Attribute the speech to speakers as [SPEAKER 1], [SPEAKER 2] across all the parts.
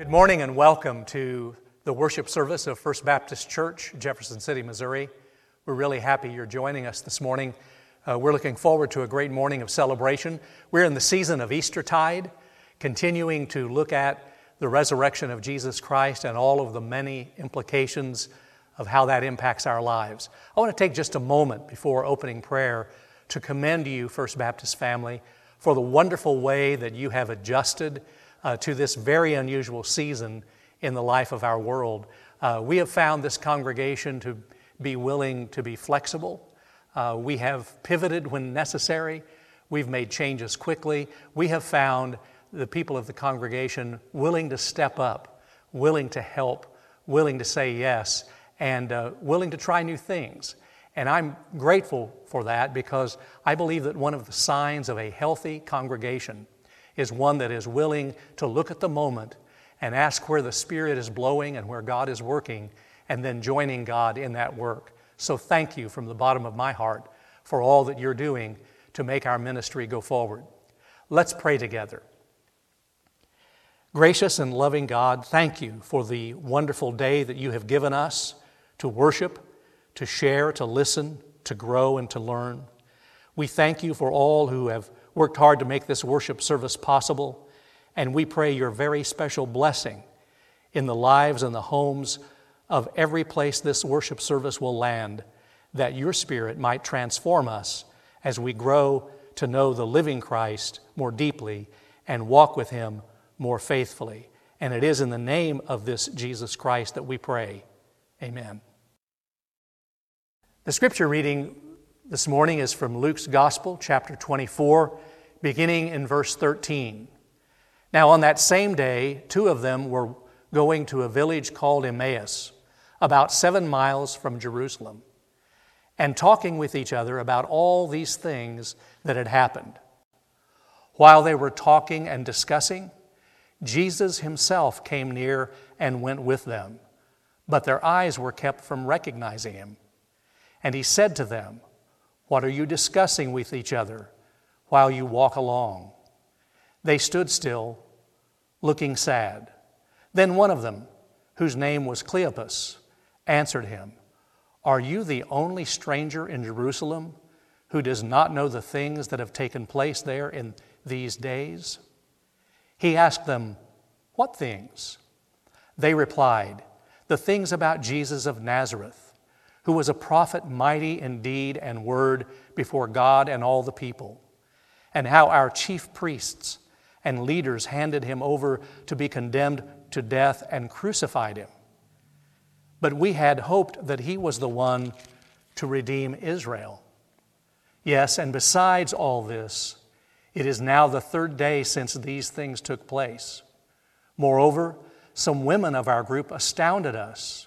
[SPEAKER 1] Good morning and welcome to the worship service of First Baptist Church, Jefferson City, Missouri. We're really happy you're joining us this morning. Uh, we're looking forward to a great morning of celebration. We're in the season of Eastertide, continuing to look at the resurrection of Jesus Christ and all of the many implications of how that impacts our lives. I want to take just a moment before opening prayer to commend you, First Baptist family, for the wonderful way that you have adjusted uh, to this very unusual season in the life of our world. Uh, we have found this congregation to be willing to be flexible. Uh, we have pivoted when necessary. We've made changes quickly. We have found the people of the congregation willing to step up, willing to help, willing to say yes, and uh, willing to try new things. And I'm grateful for that because I believe that one of the signs of a healthy congregation is one that is willing to look at the moment and ask where the Spirit is blowing and where God is working, and then joining God in that work. So thank you from the bottom of my heart for all that you're doing to make our ministry go forward. Let's pray together. Gracious and loving God, thank you for the wonderful day that you have given us to worship, to share, to listen, to grow, and to learn. We thank you for all who have worked hard to make this worship service possible, and we pray your very special blessing in the lives and the homes of every place this worship service will land, that your Spirit might transform us as we grow to know the living Christ more deeply and walk with him more faithfully. And it is in the name of this Jesus Christ that we pray. Amen. The scripture reading this morning is from Luke's Gospel, chapter 24, beginning in verse 13. Now, on that same day, two of them were going to a village called Emmaus, about seven miles from Jerusalem, and talking with each other about all these things that had happened. While they were talking and discussing, Jesus himself came near and went with them, but their eyes were kept from recognizing him. And he said to them, what are you discussing with each other while you walk along? They stood still, looking sad. Then one of them, whose name was Cleopas, answered him, Are you the only stranger in Jerusalem who does not know the things that have taken place there in these days? He asked them, What things? They replied, The things about Jesus of Nazareth who was a prophet mighty in deed and word before God and all the people, and how our chief priests and leaders handed him over to be condemned to death and crucified him. But we had hoped that he was the one to redeem Israel. Yes, and besides all this, it is now the third day since these things took place. Moreover, some women of our group astounded us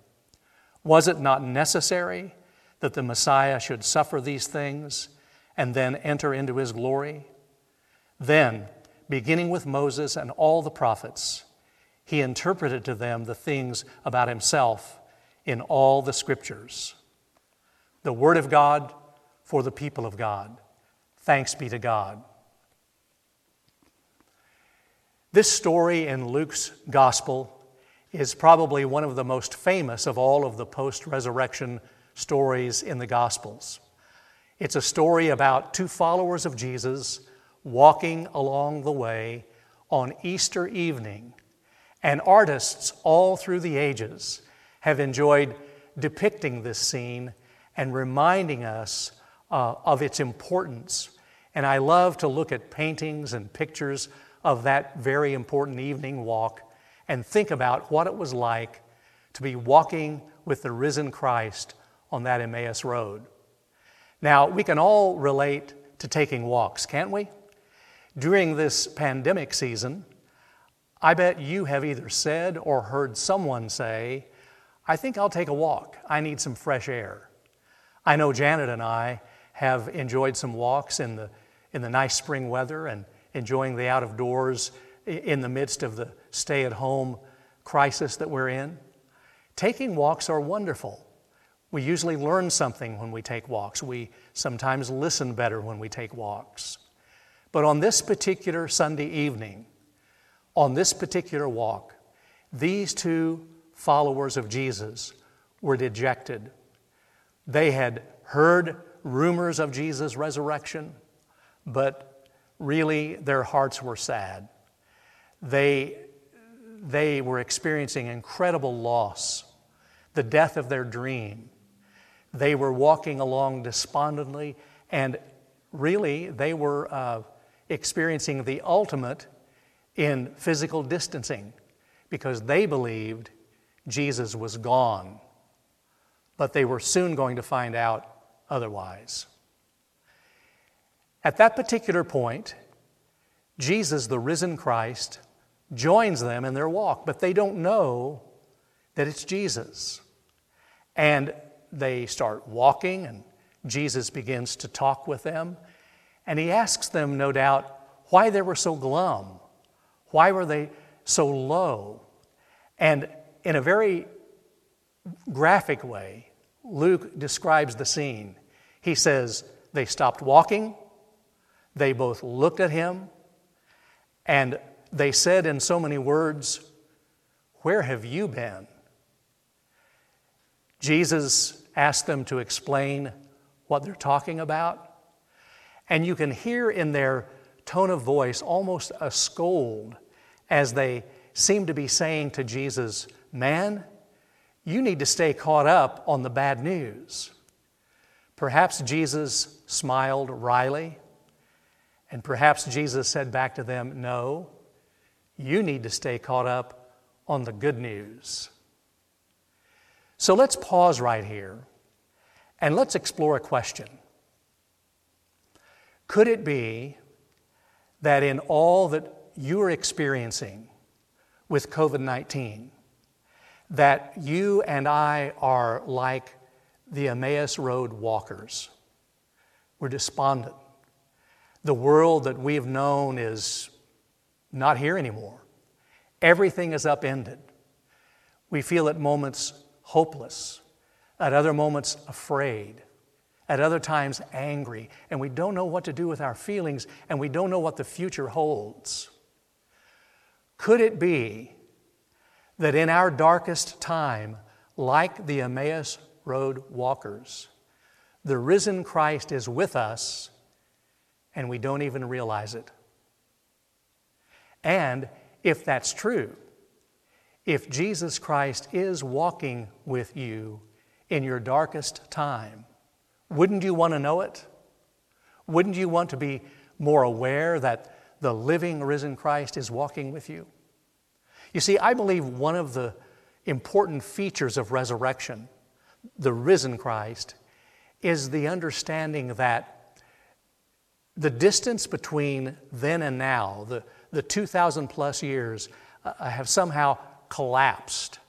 [SPEAKER 1] Was it not necessary that the Messiah should suffer these things and then enter into his glory? Then, beginning with Moses and all the prophets, he interpreted to them the things about himself in all the scriptures. The Word of God for the people of God. Thanks be to God. This story in Luke's gospel is probably one of the most famous of all of the post resurrection stories in the Gospels. It's a story about two followers of Jesus walking along the way on Easter evening, and artists all through the ages have enjoyed depicting this scene and reminding us uh, of its importance. And I love to look at paintings and pictures of that very important evening walk and think about what it was like to be walking with the risen Christ on that Emmaus road. Now, we can all relate to taking walks, can't we? During this pandemic season, I bet you have either said or heard someone say, I think I'll take a walk. I need some fresh air. I know Janet and I have enjoyed some walks in the, in the nice spring weather and enjoying the out of doors in the midst of the stay at home crisis that we're in. Taking walks are wonderful. We usually learn something when we take walks. We sometimes listen better when we take walks. But on this particular Sunday evening, on this particular walk, these two followers of Jesus were dejected. They had heard rumors of Jesus' resurrection, but really their hearts were sad. They, they were experiencing incredible loss, the death of their dream. They were walking along despondently, and really they were uh, experiencing the ultimate in physical distancing because they believed Jesus was gone. But they were soon going to find out otherwise. At that particular point, Jesus, the risen Christ, joins them in their walk, but they don't know that it's Jesus. And they start walking, and Jesus begins to talk with them. And he asks them, no doubt, why they were so glum. Why were they so low? And in a very graphic way, Luke describes the scene. He says, They stopped walking, they both looked at him, and they said in so many words, Where have you been? Jesus asked them to explain what they're talking about. And you can hear in their tone of voice almost a scold as they seem to be saying to Jesus, Man, you need to stay caught up on the bad news. Perhaps Jesus smiled wryly, and perhaps Jesus said back to them, No, you need to stay caught up on the good news. So let's pause right here and let's explore a question. Could it be that in all that you are experiencing with COVID 19, that you and I are like the Emmaus Road walkers? We're despondent. The world that we've known is not here anymore. Everything is upended. We feel at moments hopeless, at other moments afraid, at other times angry, and we don't know what to do with our feelings, and we don't know what the future holds. Could it be that in our darkest time, like the Emmaus Road walkers, the risen Christ is with us and we don't even realize it? And if that's true, if Jesus Christ is walking with you in your darkest time, wouldn't you want to know it? Wouldn't you want to be more aware that the living, risen Christ is walking with you? You see, I believe one of the important features of resurrection, the risen Christ, is the understanding that the distance between then and now, the, the 2,000 plus years, uh, have somehow collapsed.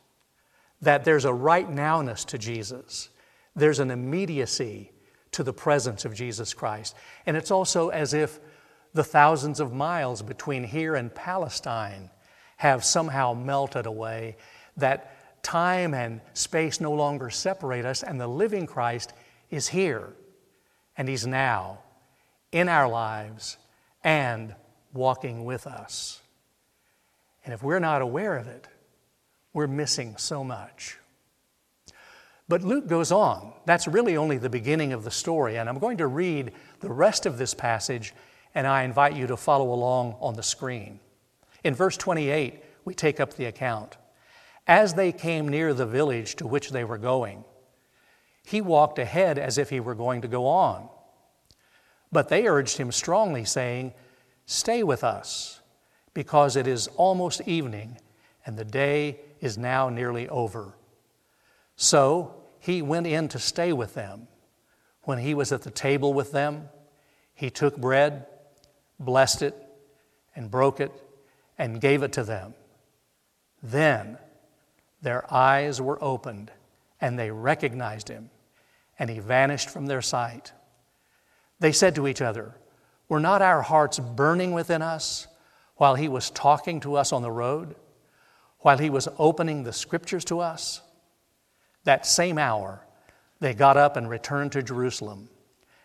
[SPEAKER 1] That there's a right nowness to Jesus, there's an immediacy to the presence of Jesus Christ. And it's also as if the thousands of miles between here and Palestine have somehow melted away, that time and space no longer separate us, and the living Christ is here, and He's now in our lives and walking with us. And if we're not aware of it, we're missing so much. But Luke goes on. That's really only the beginning of the story. And I'm going to read the rest of this passage, and I invite you to follow along on the screen. In verse 28, we take up the account. As they came near the village to which they were going, he walked ahead as if he were going to go on. But they urged him strongly, saying, Stay with us, because it is almost evening, and the day is now nearly over. So he went in to stay with them. When he was at the table with them, he took bread, blessed it, and broke it, and gave it to them. Then their eyes were opened and they recognized him, and he vanished from their sight. They said to each other, Were not our hearts burning within us while he was talking to us on the road, while he was opening the scriptures to us? That same hour, they got up and returned to Jerusalem,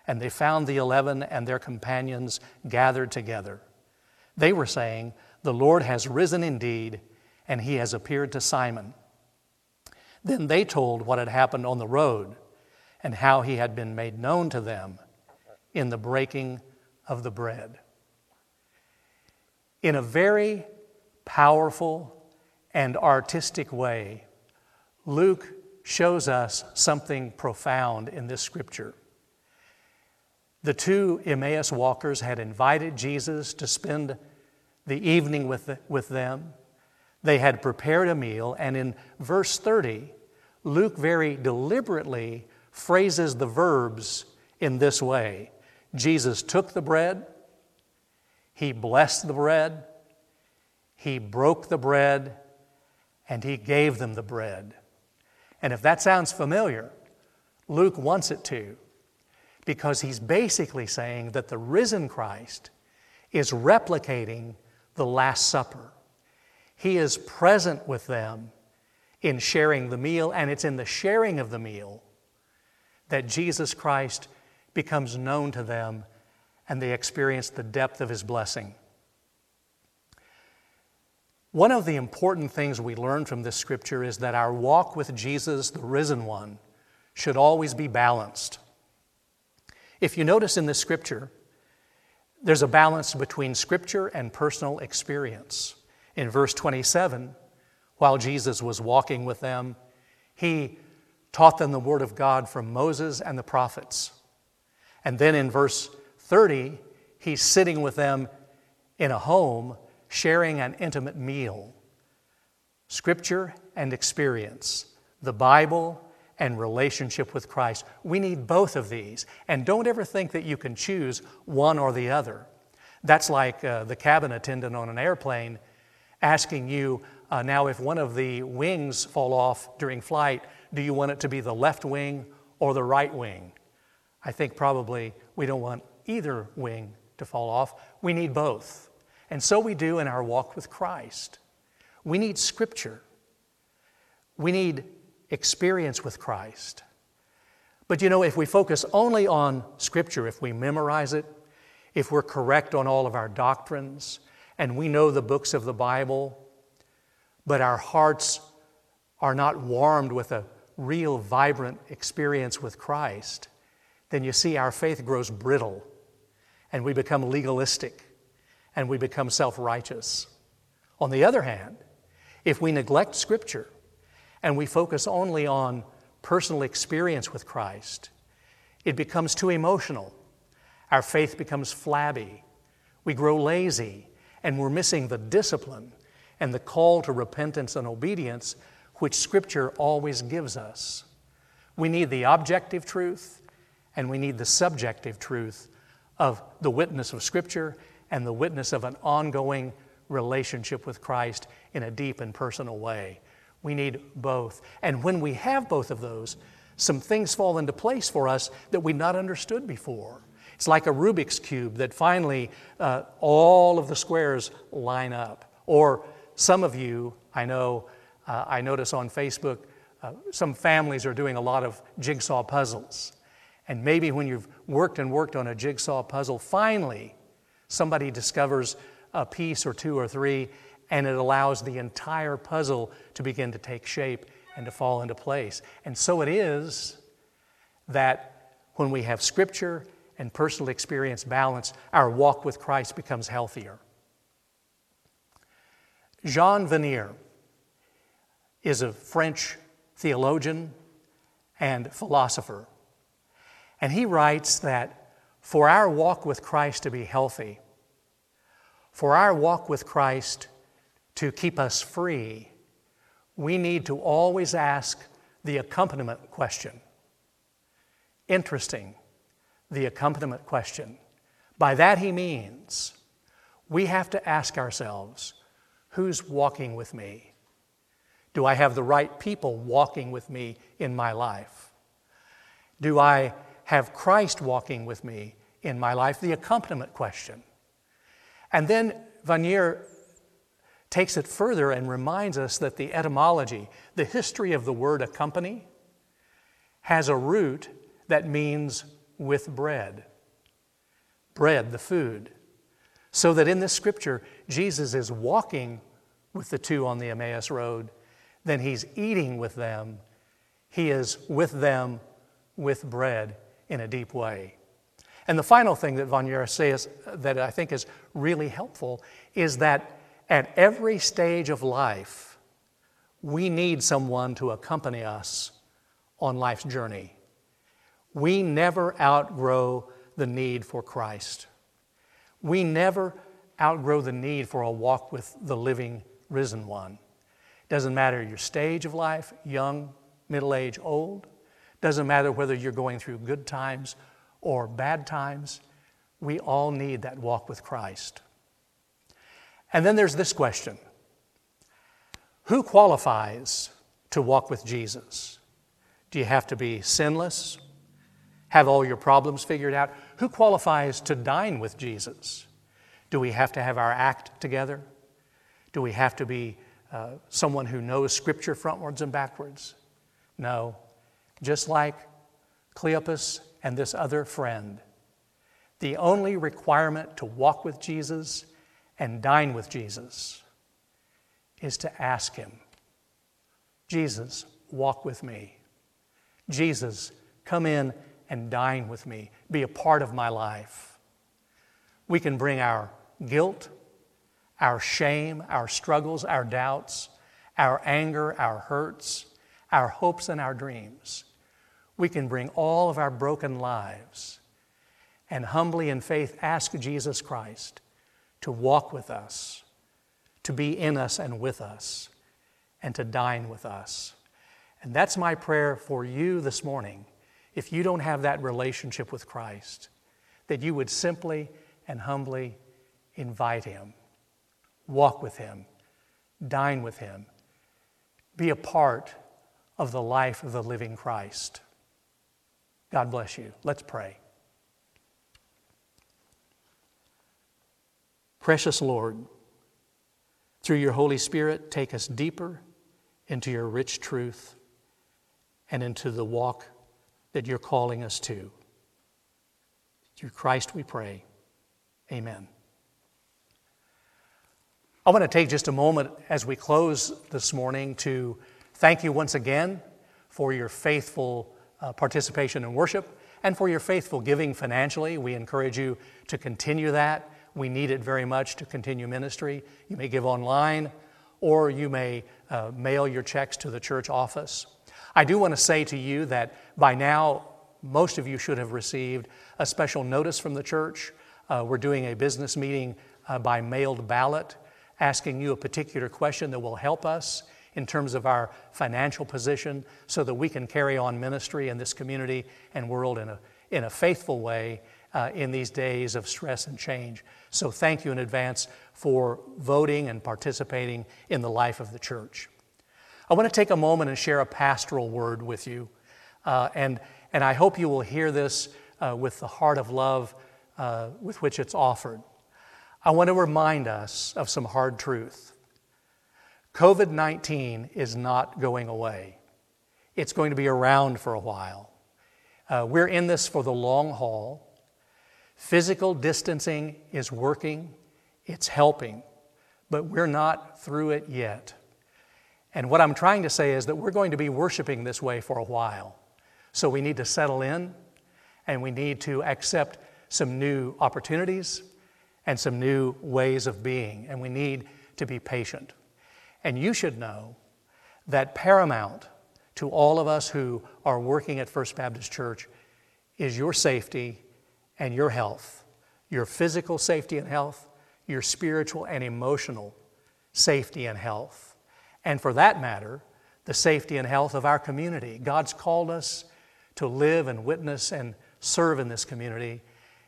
[SPEAKER 1] and they found the eleven and their companions gathered together. They were saying, The Lord has risen indeed, and he has appeared to Simon. Then they told what had happened on the road and how he had been made known to them in the breaking of the bread. In a very powerful and artistic way, Luke shows us something profound in this scripture. The two Emmaus walkers had invited Jesus to spend the evening with, the, with them. They had prepared a meal, and in verse 30, Luke very deliberately phrases the verbs in this way Jesus took the bread, he blessed the bread, he broke the bread, and he gave them the bread. And if that sounds familiar, Luke wants it to, because he's basically saying that the risen Christ is replicating the Last Supper. He is present with them in sharing the meal, and it's in the sharing of the meal that Jesus Christ becomes known to them and they experience the depth of his blessing. One of the important things we learn from this scripture is that our walk with Jesus, the risen one, should always be balanced. If you notice in this scripture, there's a balance between scripture and personal experience. In verse 27, while Jesus was walking with them. He taught them the Word of God from Moses and the prophets. And then in verse 30, he's sitting with them in a home sharing an intimate meal. Scripture and experience, the Bible and relationship with Christ. We need both of these. And don't ever think that you can choose one or the other. That's like uh, the cabin attendant on an airplane asking you, uh, now, if one of the wings fall off during flight, do you want it to be the left wing or the right wing? I think probably we don't want either wing to fall off. We need both. And so we do in our walk with Christ. We need Scripture, we need experience with Christ. But you know, if we focus only on Scripture, if we memorize it, if we're correct on all of our doctrines, and we know the books of the Bible, but our hearts are not warmed with a real vibrant experience with Christ, then you see our faith grows brittle and we become legalistic and we become self righteous. On the other hand, if we neglect Scripture and we focus only on personal experience with Christ, it becomes too emotional. Our faith becomes flabby. We grow lazy and we're missing the discipline and the call to repentance and obedience, which Scripture always gives us. We need the objective truth and we need the subjective truth of the witness of Scripture and the witness of an ongoing relationship with Christ in a deep and personal way. We need both. And when we have both of those, some things fall into place for us that we'd not understood before. It's like a Rubik's Cube that finally uh, all of the squares line up. Or some of you, I know, uh, I notice on Facebook, uh, some families are doing a lot of jigsaw puzzles. And maybe when you've worked and worked on a jigsaw puzzle, finally somebody discovers a piece or two or three, and it allows the entire puzzle to begin to take shape and to fall into place. And so it is that when we have scripture and personal experience balance, our walk with Christ becomes healthier. Jean Vanier is a French theologian and philosopher. And he writes that for our walk with Christ to be healthy, for our walk with Christ to keep us free, we need to always ask the accompaniment question. Interesting, the accompaniment question. By that he means we have to ask ourselves Who's walking with me? Do I have the right people walking with me in my life? Do I have Christ walking with me in my life? The accompaniment question. And then Vanier takes it further and reminds us that the etymology, the history of the word accompany, has a root that means with bread. Bread, the food. So that in this scripture, Jesus is walking with the two on the Emmaus Road, then he's eating with them. He is with them with bread in a deep way. And the final thing that von Vanier says uh, that I think is really helpful is that at every stage of life, we need someone to accompany us on life's journey. We never outgrow the need for Christ. We never outgrow the need for a walk with the living, risen one. Doesn't matter your stage of life, young, middle age, old. Doesn't matter whether you're going through good times or bad times. We all need that walk with Christ. And then there's this question Who qualifies to walk with Jesus? Do you have to be sinless? Have all your problems figured out? Who qualifies to dine with Jesus? Do we have to have our act together? Do we have to be uh, someone who knows Scripture frontwards and backwards? No. Just like Cleopas and this other friend, the only requirement to walk with Jesus and dine with Jesus is to ask Him, Jesus, walk with me. Jesus, come in and dine with me, be a part of my life. We can bring our guilt, our shame, our struggles, our doubts, our anger, our hurts, our hopes, and our dreams. We can bring all of our broken lives and humbly in faith ask Jesus Christ to walk with us, to be in us and with us, and to dine with us. And that's my prayer for you this morning. If you don't have that relationship with Christ, that you would simply and humbly invite Him, walk with Him, dine with Him, be a part of the life of the living Christ. God bless you. Let's pray. Precious Lord, through your Holy Spirit, take us deeper into your rich truth and into the walk that you're calling us to. Through Christ we pray. Amen. I want to take just a moment as we close this morning to thank you once again for your faithful uh, participation in worship and for your faithful giving financially. We encourage you to continue that. We need it very much to continue ministry. You may give online or you may uh, mail your checks to the church office. I do want to say to you that by now, most of you should have received a special notice from the church. Uh, we're doing a business meeting uh, by mailed ballot, asking you a particular question that will help us in terms of our financial position so that we can carry on ministry in this community and world in a, in a faithful way uh, in these days of stress and change. So thank you in advance for voting and participating in the life of the church. I want to take a moment and share a pastoral word with you. Uh, and, and I hope you will hear this uh, with the heart of love uh, with which it's offered. I want to remind us of some hard truth. COVID 19 is not going away, it's going to be around for a while. Uh, we're in this for the long haul. Physical distancing is working, it's helping, but we're not through it yet. And what I'm trying to say is that we're going to be worshiping this way for a while. So we need to settle in and we need to accept some new opportunities and some new ways of being. And we need to be patient. And you should know that paramount to all of us who are working at First Baptist Church is your safety and your health, your physical safety and health, your spiritual and emotional safety and health, and for that matter, the safety and health of our community. God's called us to live and witness and serve in this community,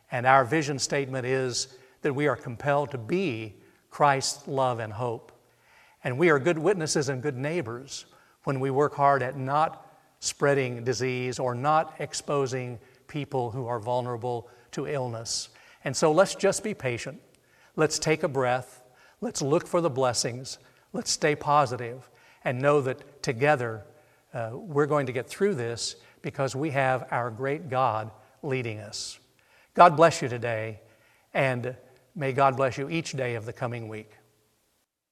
[SPEAKER 1] and our vision statement is that we are compelled to be Christ's love and hope. And we are good witnesses and good neighbors when we work hard at not spreading disease or not exposing people who are vulnerable to illness. And so let's just be patient. Let's take a breath. Let's look for the blessings. Let's stay positive and know that together uh, we're going to get through this because we have our great God leading us. God bless you today, and may God bless you each day of the coming week.